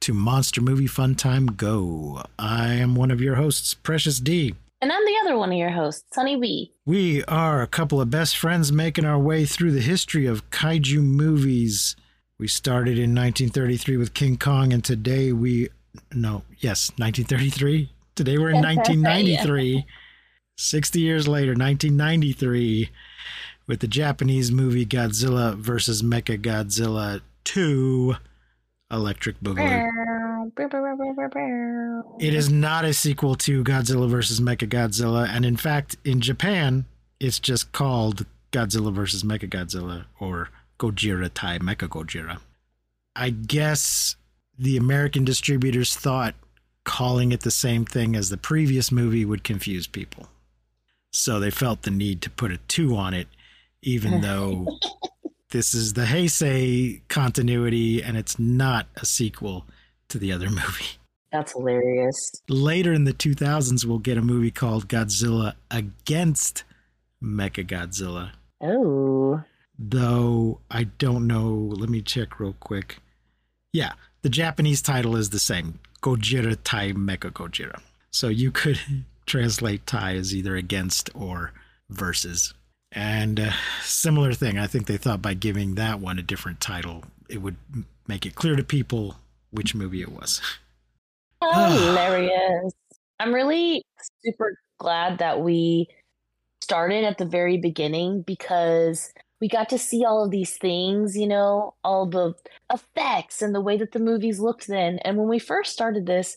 to Monster Movie Fun Time Go. I am one of your hosts, Precious D. And I'm the other one of your hosts, Honeybee. We are a couple of best friends making our way through the history of kaiju movies. We started in 1933 with King Kong, and today we, no, yes, 1933. Today we're in 1993. 60 years later, 1993, with the Japanese movie Godzilla versus Mecha Godzilla 2 Electric Boogaloo. It is not a sequel to Godzilla vs. Mechagodzilla, and in fact, in Japan, it's just called Godzilla vs. Mechagodzilla or Gojira Tai Mecha Gojira. I guess the American distributors thought calling it the same thing as the previous movie would confuse people. So they felt the need to put a 2 on it, even though this is the Heisei continuity and it's not a sequel to the other movie. That's hilarious. Later in the 2000s, we'll get a movie called Godzilla Against Mecha Godzilla. Oh. Though I don't know. Let me check real quick. Yeah, the Japanese title is the same Gojira Tai Mecha Gojira. So you could translate Tai as either against or versus. And uh, similar thing, I think they thought by giving that one a different title, it would make it clear to people which movie it was. Oh, ah. Hilarious. I'm really super glad that we started at the very beginning because we got to see all of these things, you know, all the effects and the way that the movies looked then. And when we first started this,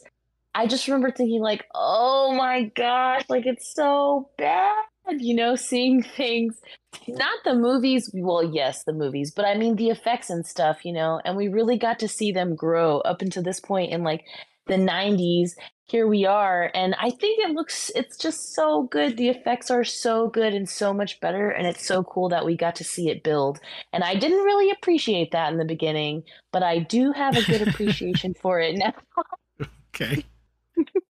I just remember thinking like, "Oh my gosh, like it's so bad." You know, seeing things not the movies, well, yes, the movies, but I mean the effects and stuff, you know, and we really got to see them grow up until this point in like the 90s. Here we are, and I think it looks it's just so good. The effects are so good and so much better, and it's so cool that we got to see it build. And I didn't really appreciate that in the beginning, but I do have a good appreciation for it now. Okay.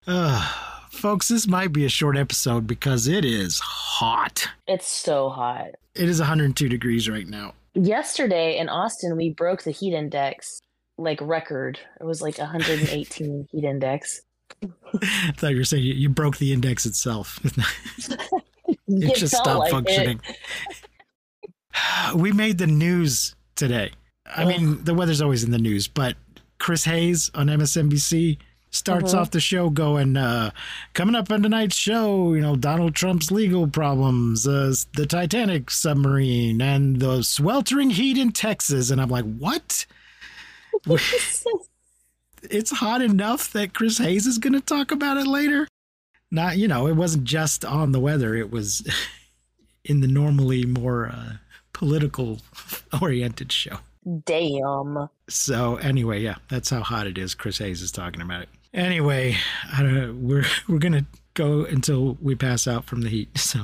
uh, folks, this might be a short episode because it is hot. It's so hot. It is 102 degrees right now. Yesterday in Austin, we broke the heat index like record. It was like 118 heat index. I thought you were saying you, you broke the index itself. it It just stopped like functioning. we made the news today. I mean, the weather's always in the news, but Chris Hayes on MSNBC starts Mhm. off the show going, uh, coming up on tonight's show, you know, Donald Trump's legal problems, uh, the Titanic submarine, and the sweltering heat in Texas. And I'm like, what? it's hot enough that Chris Hayes is going to talk about it later. Not, you know, it wasn't just on the weather, it was in the normally more uh, political oriented show. Damn. So anyway, yeah, that's how hot it is. Chris Hayes is talking about it. Anyway, I don't know, we're we're gonna go until we pass out from the heat. So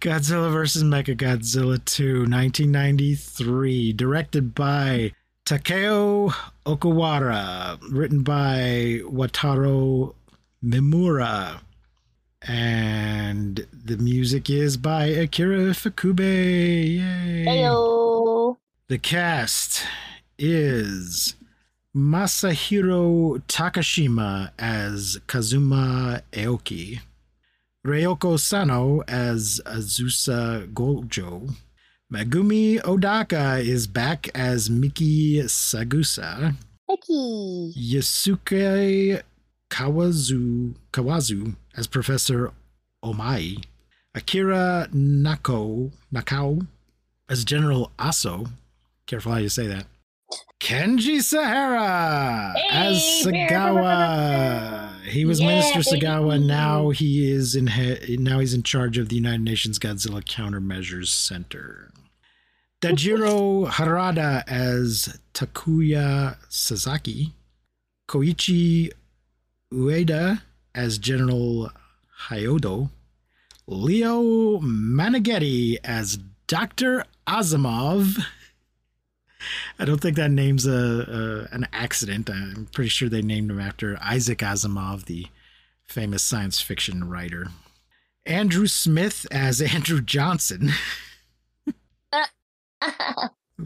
Godzilla vs. Mechagodzilla 2, 1993, directed by Takeo Okawara, written by Wataru Mimura. And the music is by Akira Ifukube. Yay! Heyo. The cast is Masahiro Takashima as Kazuma Aoki, Ryoko Sano as Azusa Gojo, Megumi Odaka is back as Miki Sagusa, Hickey. Yusuke Kawazu Kawazu as Professor Omae, Akira Nako Nakao as General Aso. Careful how you say that. Kenji Sahara as Hey, Sagawa. He was Yeah, Minister Sagawa. baby. Now he is in he- now he's in charge of the United Nations Godzilla Countermeasures Center. Daijiro Harada as Takuya Sasaki. Koichi Ueda as General Hyodo, Leo Meneghetti as Dr. Asimov. I don't think that name's a, a an accident. I'm pretty sure they named him after Isaac Asimov, the famous science fiction writer. Andrew Smith as Andrew Johnson.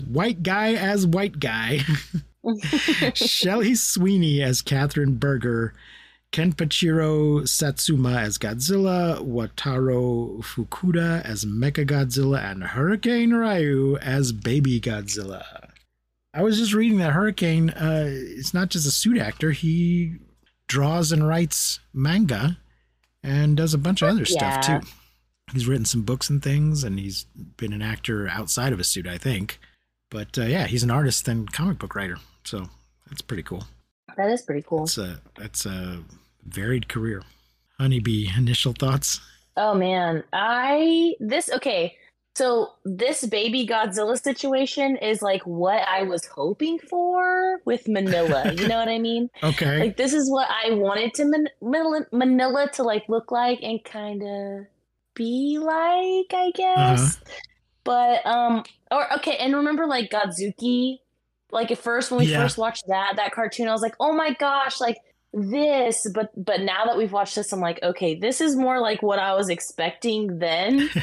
White guy as white guy. Shelley Sweeney as Catherine Berger. Kenpachiro Satsuma as Godzilla, Wataru Fukuda as Mechagodzilla, and Hurricane Ryu as Baby Godzilla. I was just reading that Hurricane uh, is not just a suit actor, he draws and writes manga and does a bunch of other Yeah. stuff too. He's written some books and things, and he's been an actor outside of a suit, I think. But uh, yeah, he's an artist and comic book writer, so that's pretty cool. That is pretty cool. That's a that's a varied career. Honeybee, initial thoughts? Oh man, I this okay. So this baby Godzilla situation is like what I was hoping for with Minilla. You know what I mean? Okay. Like this is what I wanted to Man- Minilla, Minilla to like look like and kind of be like, I guess. But um, or okay, and remember like Godzooky, like at first when we Yeah. first watched that that cartoon, I was like, oh my gosh, like this. But but now that we've watched this, I'm like, okay, this is more like what I was expecting then.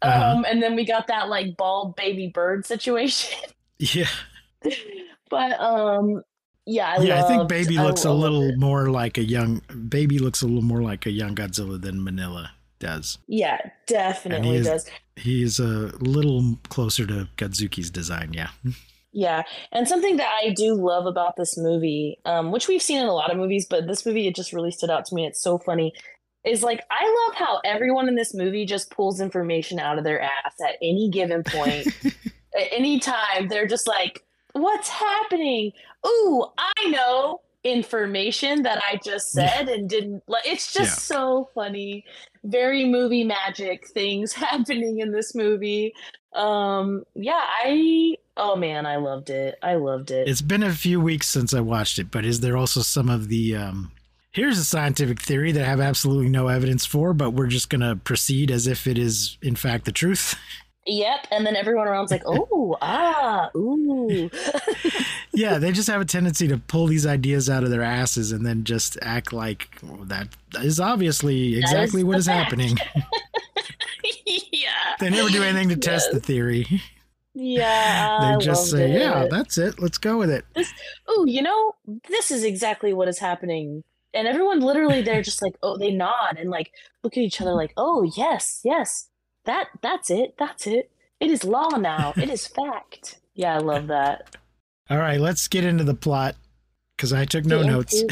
Uh-huh. Um, and then we got that like bald baby bird situation. yeah. but um, yeah, I yeah, I think Baby looks a little it. more like a young Baby looks a little more like a young Godzilla than Minilla does. Yeah, definitely is- does. He's a little closer to Godzooky's design, yeah. Yeah, and something that I do love about this movie, um, which we've seen in a lot of movies, but this movie it just really stood out to me. It's so funny. Is like I love how everyone in this movie just pulls information out of their ass at any given point, at any time. They're just like, "What's happening? Ooh, I know information that I just said and didn't." Like, it's just Yeah. so funny. Very movie magic things happening in this movie. Um, yeah, I oh man, I loved it. I loved it. It's been a few weeks since I watched it, but is there also some of the um here's a scientific theory that I have absolutely no evidence for, but we're just gonna proceed as if it is in fact the truth? Yep, and then everyone around's like, "Oh, ah, ooh." yeah, they just have a tendency to pull these ideas out of their asses and then just act like well, that is obviously exactly what the is fact. happening. They never do anything to test the theory. Yeah. they just say, "Yeah, that's it. Let's go with it." Oh, you know, this is exactly what is happening. And everyone literally they're just like, oh, they nod and like look at each other like, oh yes, yes. That that's it. That's it. It is law now. It is fact. Yeah, I love that. All right, let's get into the plot because I took no notes.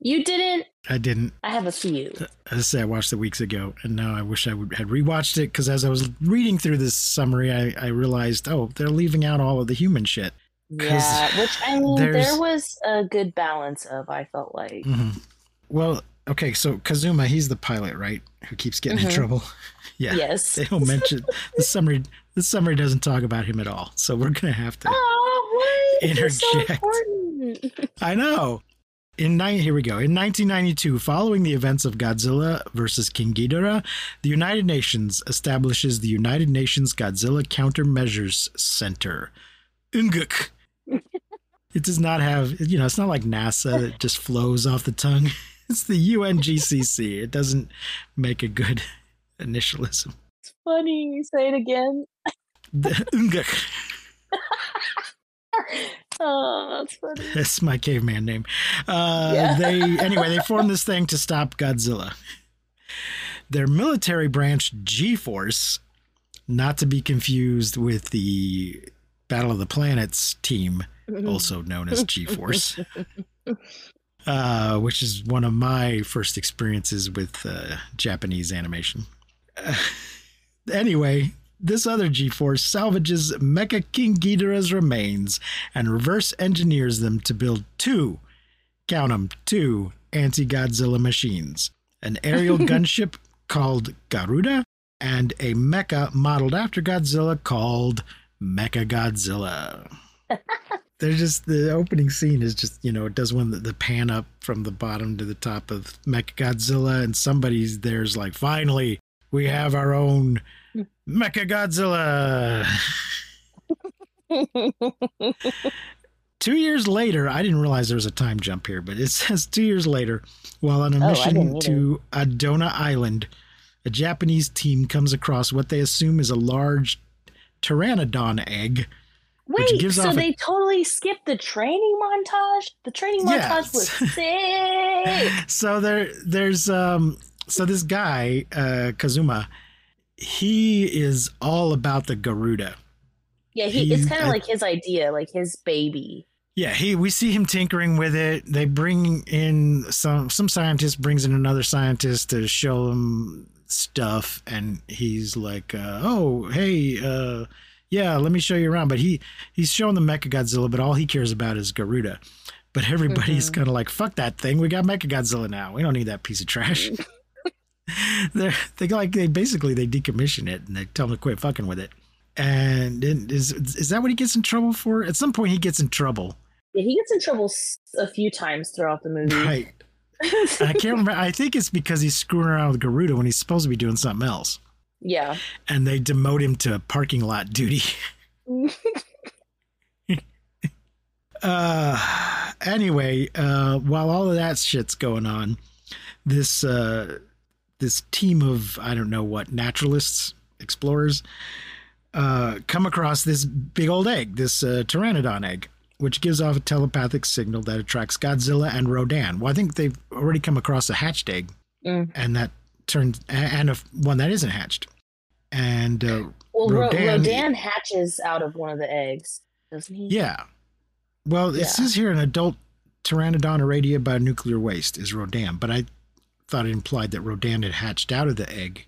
You didn't? I didn't. I have a few. As I say, I watched it weeks ago, and now I wish I would had rewatched it because as I was reading through this summary, I, I realized, oh, they're leaving out all of the human shit. Yeah, which I mean, there was a good balance of. I felt like. hmm Well, okay, so Kazuma, he's the pilot, right? Who keeps getting in Mhm. trouble. Yeah. Yes. They don't mention the summary. The summary doesn't talk about him at all, so we're gonna have to. Oh, so Interject. important. I know. In nine, here we go. In 1992, following the events of Godzilla versus King Ghidorah, the United Nations establishes the United Nations Godzilla Countermeasures Center. UNGUK. it does not have, you know, it's not like NASA that just flows off the tongue. It's the UNGCC. It doesn't make a good initialism. It's funny. You say it again. The UNGUK. Oh, that's funny. That's my caveman name. Uh, Yeah. They anyway they formed this thing to stop Godzilla. Their military branch, G Force, not to be confused with the Battle of the Planets team, also known as G Force, uh, which is one of my first experiences with uh, Japanese animation. Uh, anyway, this other G Force salvages Mecha King Ghidorah's remains and reverse engineers them to build two, count 'em, two anti Godzilla machines an aerial gunship called Garuda and a mecha modeled after Godzilla called Mecha Godzilla. They're just the opening scene is just you know it does one the, the pan up from the bottom to the top of Mecha Godzilla, and somebody's there's like finally we have our own Mecha Godzilla. Two years later, I didn't realize there was a time jump here, but it says two years later, while on a Oh, mission to Adonoa Island, a Japanese team comes across what they assume is a large pteranodon egg. Which Wait, gives so off a- they totally skipped the training montage? The training montage was sick. So there, there's um, so this guy uh, Kazuma, he is all about the Garuda. Yeah, he, He- it's kind of like his idea, like his baby. Yeah, he we see him tinkering with it. They bring in some some scientist brings in another scientist to show him stuff and he's like, uh, "Oh, hey, uh yeah, let me show you around." But he he's showing the Mecha Godzilla, but all he cares about is Garuda. But everybody's Mhm. kind of like, "Fuck that thing. We got Mecha Godzilla now. We don't need that piece of trash." They're they like they basically they decommission it and they tell him to quit fucking with it. And is is that what he gets in trouble for? At some point, he gets in trouble. Yeah, he gets in trouble a few times throughout the movie. Right. I can't remember. I think it's because he's screwing around with Garuda when he's supposed to be doing something else. yeah. And they demote him to parking lot duty. Uh, anyway, uh, while all of that shit's going on, this uh, this team of I don't know what naturalists, explorers, uh, come across this big old egg, this uh, pteranodon egg, which gives off a telepathic signal that attracts Godzilla and Rodan. Well, I think they've already come across a hatched egg, Mm. and that turned and a, one that isn't hatched, and uh, Well, Ro- Rodan- Rodan, hatches out of one of the eggs, doesn't he? Yeah. Well, it Yeah. says here an adult pteranodon irradiated by nuclear waste is Rodan, but I thought it implied that Rodan had hatched out of the egg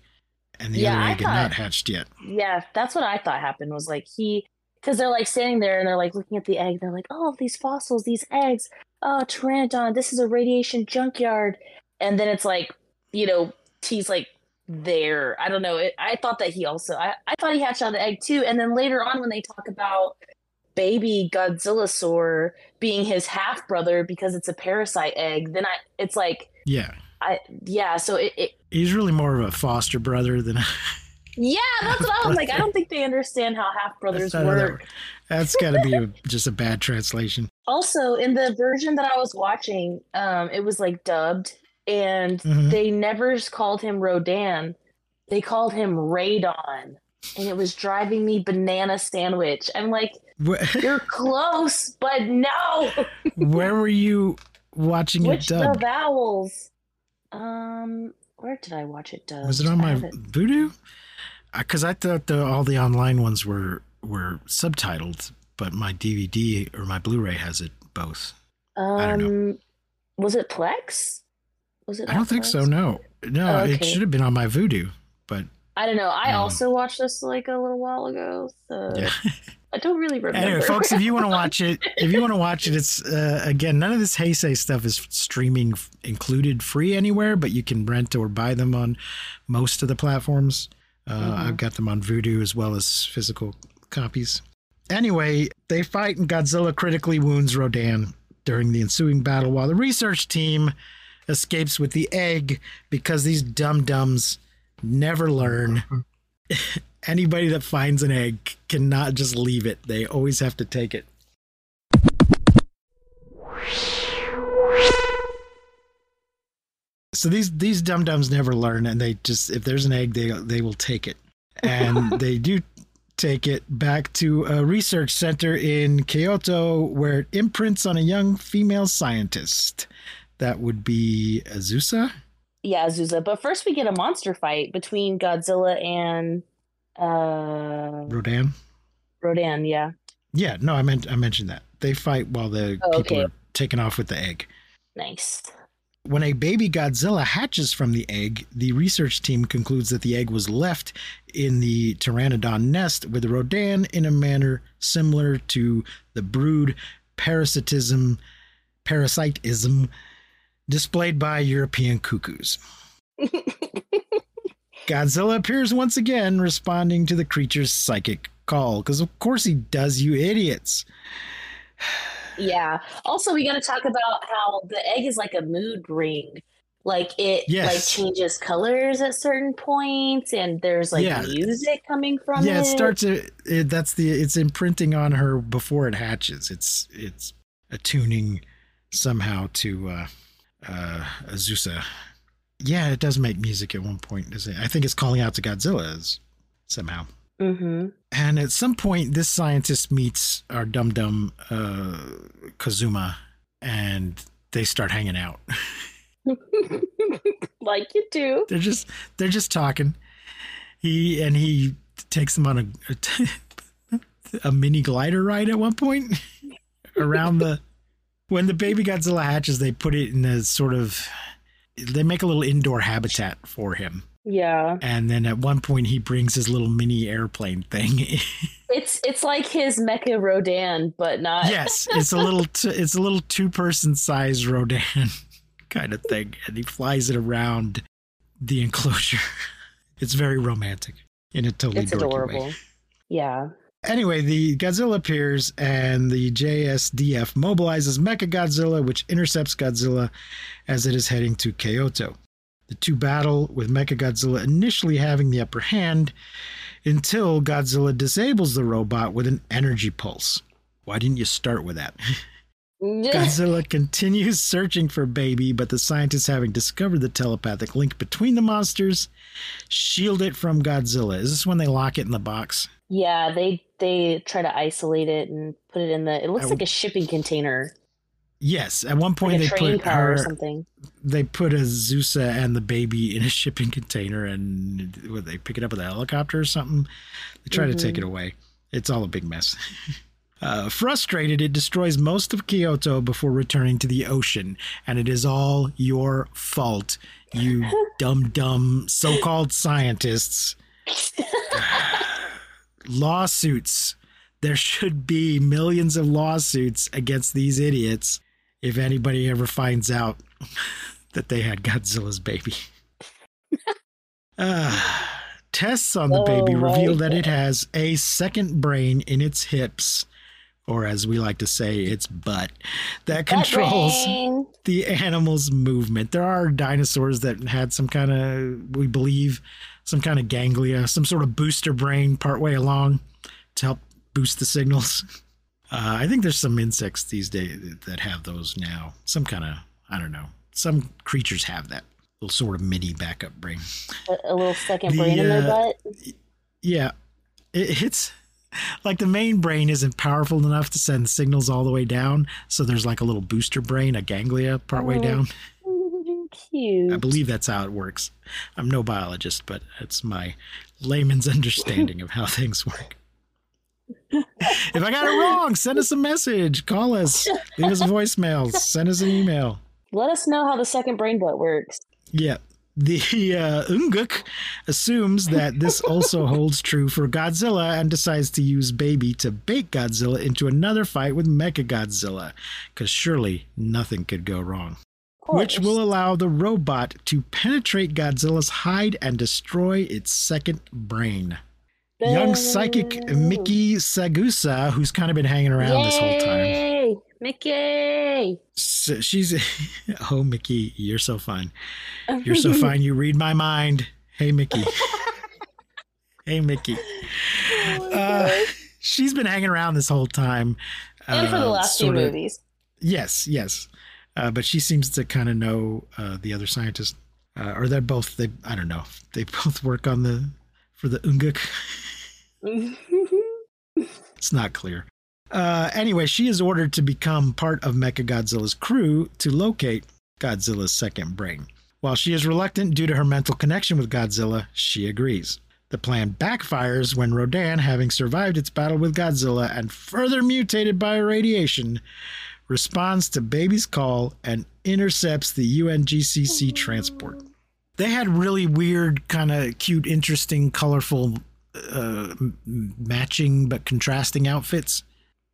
and the Yeah, other egg had not hatched yet. Yeah, that's what I thought happened. Was like he, because they're like standing there and they're like looking at the egg. They're like, "Oh, these fossils, these eggs. Oh, pteranodon. This is a radiation junkyard." And then it's like, you know, he's like there. I don't know. It, I thought that he also. I, I thought he hatched out of the egg too. And then later on, when they talk about baby Godzillasaur being his half brother because it's a parasite egg, then I it's like Yeah. I yeah. So it, it He's really more of a foster brother than yeah. That's what I was like. I don't think they understand how half brothers work. That's got to be a, just a bad translation. Also, in the version that I was watching, um, it was like dubbed, and Mhm. they never called him Rodan. They called him Radon, and it was driving me banana sandwich. I'm like, Wh- you're close, but no. Where were you watching it Which the vowels? Um, where did I watch it dubbed? Was it on my Vudu? Because I thought the, all the online ones were were subtitled, but my DVD or my Blu-ray has it both. don't know. Um, was it Plex? Was it? I don't not think so. No, no, Oh, it should have been on my Vudu, but I don't know. I Um, also watched this like a little while ago, so yeah. I don't really remember. anyway, folks, if you want to watch it, if you want to watch it, it's uh, again none of this Heisei stuff is streaming f- included free anywhere, but you can rent or buy them on most of the platforms. Uh, Mhm. I've got them on Vudu as well as physical copies. Anyway, they fight and Godzilla critically wounds Rodan during the ensuing battle while the research team escapes with the egg because these dum dums never learn. Anybody that finds an egg cannot just leave it. They always have to take it. So these these dum dums never learn, and they just if there's an egg, they they will take it, and they do take it back to a research center in Kyoto where it imprints on a young female scientist. That would be Azusa. Yeah, Azusa. But first, we get a monster fight between Godzilla and uh Rodan. Rodan. Yeah. Yeah, no, I meant I mentioned that they fight while the Oh, people okay. are taking off with the egg. Nice. When a baby Godzilla hatches from the egg, the research team concludes that the egg was left in the pteranodon nest with Rodan in a manner similar to the brood parasitism parasitism displayed by European cuckoos. Godzilla appears once again, responding to the creature's psychic call. Because, of course, he does, you idiots. Yeah. Also, we got to talk about how the egg is like a mood ring. Like it Yes. like changes colors at certain points, and there's like Yeah. music coming from yeah, it. it starts. It, it, that's the. It's imprinting on her before it hatches. It's it's attuning somehow to uh, uh, Azusa. Yeah, it does make music at one point. Does it? I think it's calling out to Godzilla somehow. Mm-hmm. And at some point, this scientist meets our dum dum uh, Kazuma, and they start hanging out. like you do. they're just they're just talking. He and he takes them on a a, a mini glider ride at one point around the when the baby Godzilla hatches. They put it in a sort of they make a little indoor habitat for him, Yeah. and then at one point he brings his little mini airplane thing. It's it's like his Mecha Rodan, but not. yes, it's a little t- it's a little two person size Rodan kind of thing, and he flies it around the enclosure. It's very romantic in a totally It's adorable. way. Yeah. Anyway, the Godzilla appears, and the JSDF mobilizes Mecha Godzilla, which intercepts Godzilla as it is heading to Kyoto. The two battle, with Mecha Godzilla initially having the upper hand until Godzilla disables the robot with an energy pulse. Why didn't you start with that? Godzilla continues searching for Baby, but the scientists, having discovered the telepathic link between the monsters, shield it from Godzilla. Is this when they lock it in the box? Yeah, they they try to isolate it and put it in the. It looks I like a shipping container, Yes. At one point, like they train put car her. or something. They put Azusa and the baby in a shipping container, and what, they pick it up with a helicopter or something. They try to take it away. It's all a big mess. Uh, frustrated, it destroys most of Kyoto before returning to the ocean, and it is all your fault, you dumb, dumb so called scientists. Lawsuits. There should be millions of lawsuits against these idiots if anybody ever finds out that they had Godzilla's baby. Uh, tests on the Oh baby reveal that it has a second brain in its hips, or as we like to say, its butt, that controls brain. the animal's movement. There are dinosaurs that had some kind of, we believe, some kind of ganglia, some sort of booster brain partway along to help boost the signals. Uh, I think there's some insects these days that have those now. Some kind of, I don't know. Some creatures have that little sort of mini backup brain. A, a little second The, brain in their uh, butt. Yeah, it, it's like the main brain isn't powerful enough to send signals all the way down. So there's like a little booster brain, a ganglia partway Oh. down. Cute. I believe that's how it works. I'm no biologist, but it's my layman's understanding of how things work. if I got it wrong, send us a message, call us, leave us a voicemail, send us an email. Let us know how the second brain butt works. Yeah. The uh, Unguk assumes that this also holds true for Godzilla and decides to use Baby to bait Godzilla into another fight with Mecha Godzilla, because surely nothing could go wrong. Of which will allow the robot to penetrate Godzilla's hide and destroy its second brain. Young psychic Mickey Sagusa, who's kind of been hanging around this whole time. Yay! Mickey! So she's, oh, Mickey, you're so fine. You're so fine. You read my mind. Hey, Mickey. hey, Mickey. Oh Uh, she's been hanging around this whole time. and for the uh, last few sorta- movies. Yes, yes. Uh, but she seems to kind of know uh, the other scientist, uh, or they're both. They I don't know. They both work on the for the Unguk. It's not clear. Uh, anyway, she is ordered to become part of Mechagodzilla's crew to locate Godzilla's second brain. While she is reluctant due to her mental connection with Godzilla, she agrees. The plan backfires when Rodan, having survived its battle with Godzilla and further mutated by radiation, responds to Baby's call and intercepts the UNGCC transport. They had really weird, kind of cute, interesting, colorful, uh, matching but contrasting outfits.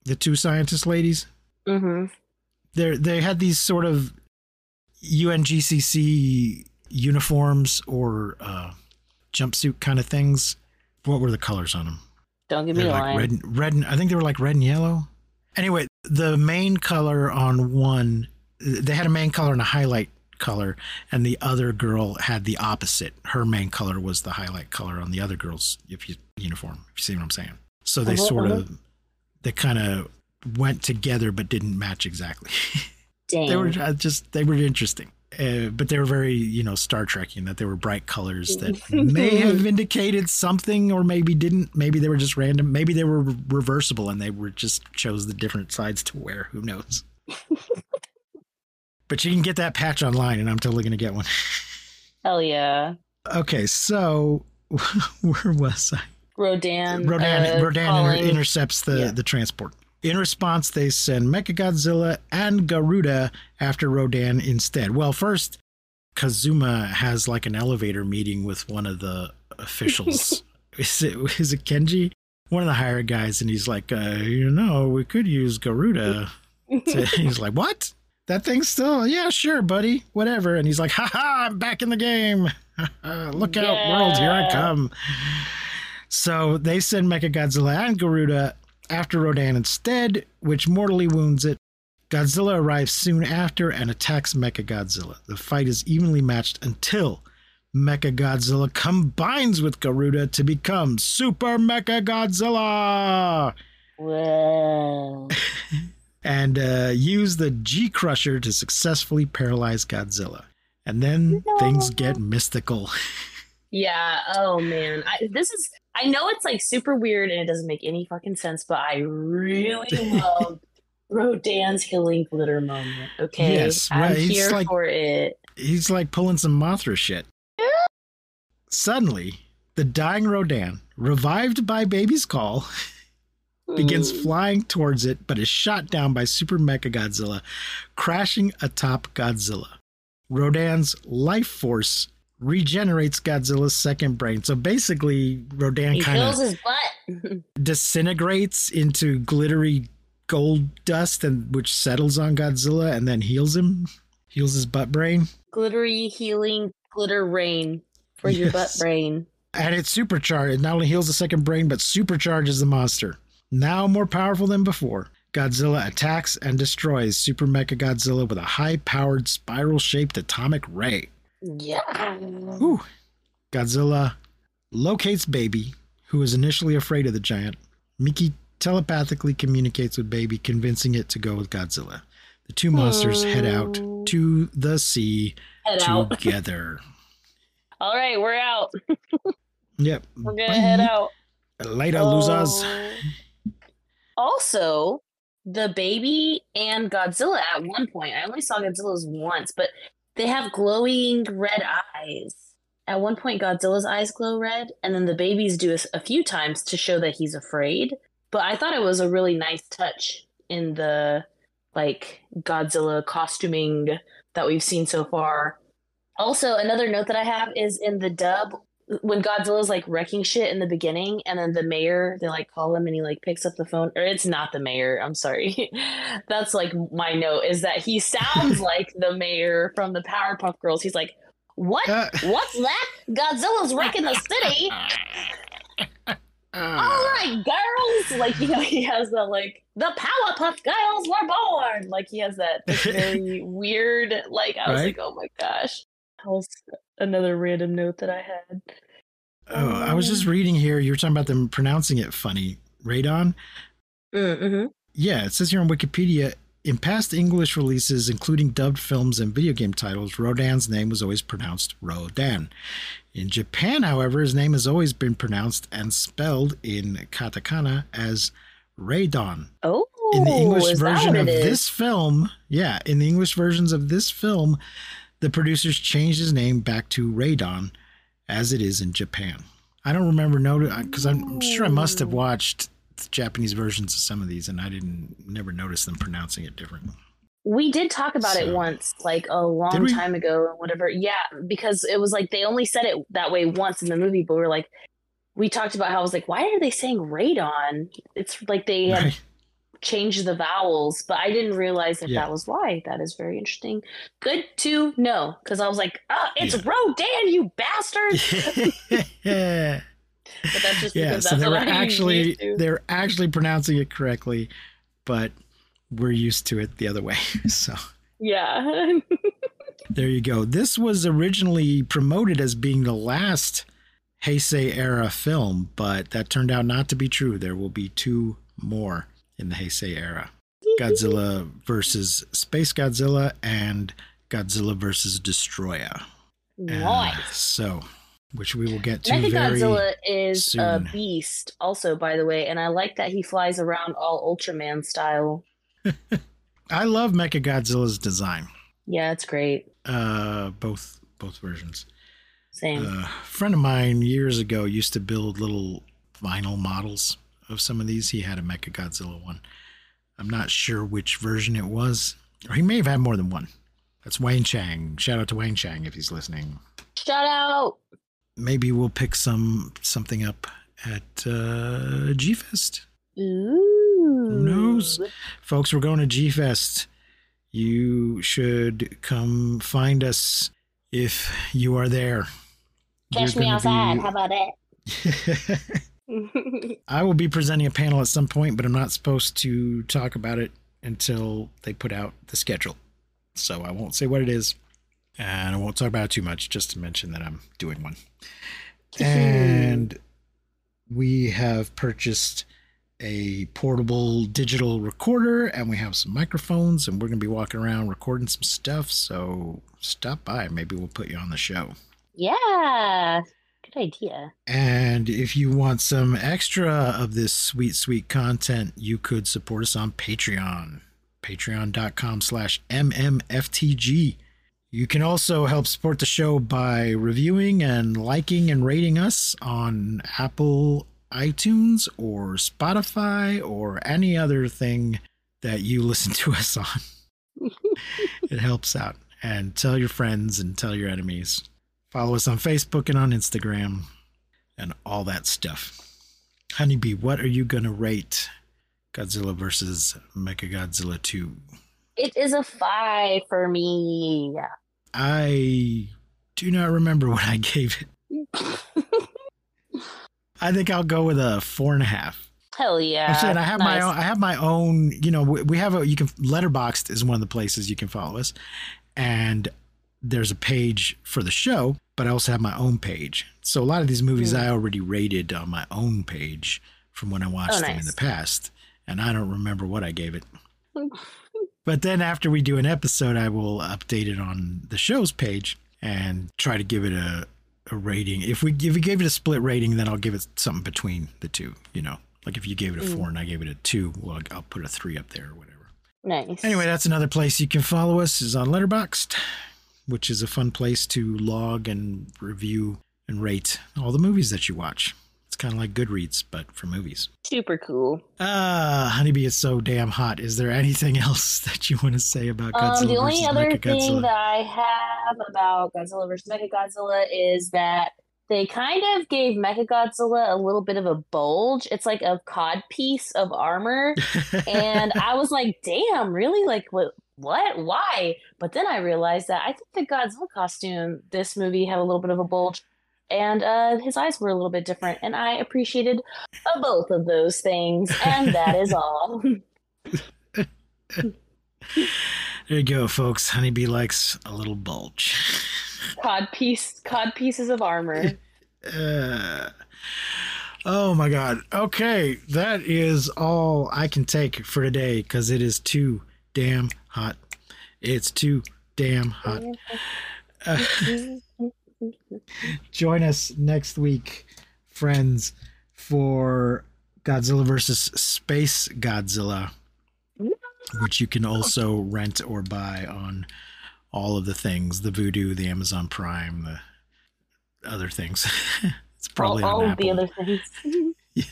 The two scientist ladies. Mm-hmm. They they had these sort of UNGCC uniforms or uh, jumpsuit kind of things. What were the colors on them? Don't give me They're like line. red, red. And, I think they were like red and yellow. Anyway, the main color on one, they had a main color and a highlight color, and the other girl had the opposite. Her main color was the highlight color on the other girl's if you, uniform. If you see what I'm saying. So they Uh-huh, sort uh-huh. of, they kind of went together but didn't match exactly. Dang. they were just they were interesting. Uh, but they were very, you know, Star Trek in that they were bright colors that may have indicated something, or maybe didn't. Maybe they were just random. Maybe they were re- reversible and they were just chose the different sides to wear. Who knows? but you can get that patch online, and I'm totally going to get one. Hell yeah. Okay, so where was I? Rodan. Rodan, uh, Rodan inter- intercepts the, yeah. the transport. In response, they send Mechagodzilla and Garuda after Rodan instead. Well, first, Kazuma has like an elevator meeting with one of the officials. is it is it Kenji? One of the higher guys, and he's like, uh, you know, we could use Garuda. to-" he's like, what? That thing's still, yeah, sure, buddy, whatever. And he's like, ha ha, I'm back in the game. Look out, world, here I come. So they send Mechagodzilla and Garuda after Rodan instead, which mortally wounds it. Godzilla arrives soon after and attacks Mechagodzilla. The fight is evenly matched until Mechagodzilla combines with Garuda to become Super Mechagodzilla Whoa. and uh, use the G Crusher to successfully paralyze Godzilla. And then No. things get mystical. Yeah. Oh man. I, this is. I know it's like super weird and it doesn't make any fucking sense, but I really love Rodan's healing glitter moment. Okay. Yes, I'm right, he's here like- for it. He's like pulling some Mothra shit. Suddenly, the dying Rodan, revived by Baby's call, begins flying towards it, but is shot down by Super Mechagodzilla, crashing atop Godzilla. Rodan's life force regenerates Godzilla's second brain. So basically, Rodan kind of disintegrates into glittery gold dust, and which settles on Godzilla and then heals him, heals his butt brain. Glittery healing glitter rain for your butt brain. And it's supercharged. It not only heals the second brain, but supercharges the monster. Now more powerful than before, Godzilla attacks and destroys Super Mecha Godzilla with a high powered spiral shaped atomic ray. Yeah. Whew. Godzilla locates Baby, who is initially afraid of the giant. Miki telepathically communicates with Baby, convincing it to go with Godzilla. The two monsters head out to the sea Head together. All right, we're out. Yep. We're gonna head out. Later, losers. Oh. Also, the baby and Godzilla at one point, I only saw Godzilla's once, but they have glowing red eyes. At one point, Godzilla's eyes glow red, and then the babies do a, a few times to show that he's afraid. But I thought it was a really nice touch in the like Godzilla costuming that we've seen so far. Also, another note that I have is in the dub when Godzilla's like wrecking shit in the beginning, and then the mayor, they like call him and he like picks up the phone, or it's not the mayor, I'm sorry. That's like my note is that he sounds like the mayor from the Powerpuff Girls. He's like, What? Uh, What's that? Godzilla's wrecking the city. All right, girls. Like, you know, he has that like the Powerpuff Girls were born. Like he has that very weird, like I was Right. like, oh my gosh. That was another random note that I had. Oh, I was just reading here. You were talking about them pronouncing it funny. Radon? Mm-hmm. Yeah, it says here on Wikipedia in past English releases, including dubbed films and video game titles, Rodan's name was always pronounced Rodan. In Japan, however, his name has always been pronounced and spelled in katakana as Radon. Oh, In the English is version of this film, yeah, in the English versions of this film, the producers changed his name back to Radon as it is in Japan. I don't remember noting because I'm sure I must have watched the Japanese versions of some of these and I didn't never notice them pronouncing it differently. We did talk about it once, like a long time ago, and whatever. Yeah, because it was like they only said it that way once in the movie, but we are like, we talked about how I was like, why are they saying radon? It's like they had Right? Changed the vowels, but I didn't realize that Yeah. that was why. That is very interesting. Good to know, because I was like, ah, it's Yeah. Rodan, you bastard. yeah. But that's just yeah, so that's they were what I'm actually they were actually pronouncing it correctly, but we're used to it the other way. So Yeah. there you go. This was originally promoted as being the last Heisei era film, but that turned out not to be true. There will be two more in the Heisei era Godzilla versus Space Godzilla and Godzilla versus Destroyer. Uh, nice. so, which we will get to very. Mechagodzilla is a beast, also, by the way, and I like that he flies around all Ultraman style. I love Mechagodzilla's design. Yeah, it's great. Uh, both both versions. Same. a friend of mine years ago used to build little vinyl models of some of these. He had a Mecha Godzilla one. I'm not sure which version it was, or he may have had more than one. That's Wayne Chang. Shout out to Wayne Chang if he's listening. Shout out. Maybe we'll pick some something up at uh, G Fest. Ooh. Who knows? Folks, we're going to G Fest. You should come find us if you are there. Catch me outside. be- How about that? I will be presenting a panel at some point, but I'm not supposed to talk about it until they put out the schedule. So I won't say what it is, and I won't talk about it too much, just to mention that I'm doing one. and we have purchased a portable digital recorder, and we have some microphones, and we're going to be walking around recording some stuff. So stop by. Maybe we'll put you on the show. yeah. Good idea. And if you want some extra of this sweet, sweet content, you could support us on Patreon. Patreon.com slash MMFTG. You can also help support the show by reviewing and liking and rating us on Apple iTunes or Spotify or any other thing that you listen to us on. it helps out. And tell your friends and tell your enemies. Follow us on Facebook and on Instagram and all that stuff. Honeybee, what are you going to rate Godzilla versus Mechagodzilla 2? It is a five for me. I do not remember what I gave it. I think I'll go with a four and a half. Hell yeah. I'm saying I have my own. I have my own. You know, we we have a. You can Letterboxd is one of the places you can follow us, and there's a page for the show. But I also have my own page. So a lot of these movies Hmm. I already rated on my own page from when I watched Oh, them in the past, and I don't remember what I gave it. But then after we do an episode, I will update it on the show's page and try to give it a, a rating. If we if we gave it a split rating, then I'll give it something between the two. You know, like if you gave it a four and I gave it a two, well, I'll put a three up there or whatever. Nice. Anyway, that's another place you can follow us is on Letterboxd, which is a fun place to log and review and rate all the movies that you watch. It's kind of like Goodreads, but for movies. super cool. Ah, Honeybee is so damn hot. Is there anything else that you want to say about Godzilla Um, the only other thing that I have about Godzilla vs. Mechagodzilla is that they kind of gave Mechagodzilla a little bit of a bulge. It's like a cod piece of armor. and I was like, damn, really? Like, what? What? Why? But then I realized that I think the Godzilla costume, this movie, had a little bit of a bulge, and uh, his eyes were a little bit different, and I appreciated uh, both of those things, and that is all. there you go, folks. Honeybee likes a little bulge. cod piece, cod pieces of armor. Uh, oh my god. Okay, that is all I can take for today because it is too damn hot. It's too damn hot. Uh, join us next week, friends, for Godzilla versus Space Godzilla, which you can also rent or buy on all of the things the Vudu, the Amazon Prime, the other things. it's probably all, on all of the other things.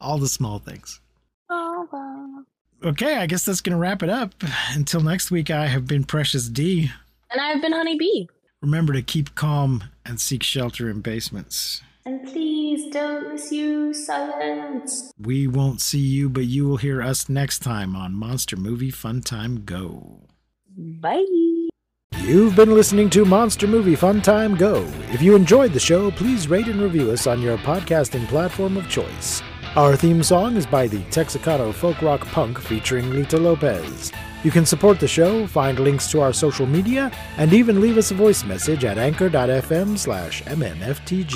all the small things. Oh, wow. Okay, I guess that's going to wrap it up. Until next week, I have been Precious D. And I've been Honey Bee. Remember to keep calm and seek shelter in basements. And please don't misuse silence. We won't see you, but you will hear us next time on Monster Movie Fun Time Go. Bye. You've been listening to Monster Movie Fun Time Go. If you enjoyed the show, please rate and review us on your podcasting platform of choice. Our theme song is by the Texacato Folk Rock Punk featuring Lita Lopez. You can support the show, find links to our social media, and even leave us a voice message at anchor.fm slash mmftg.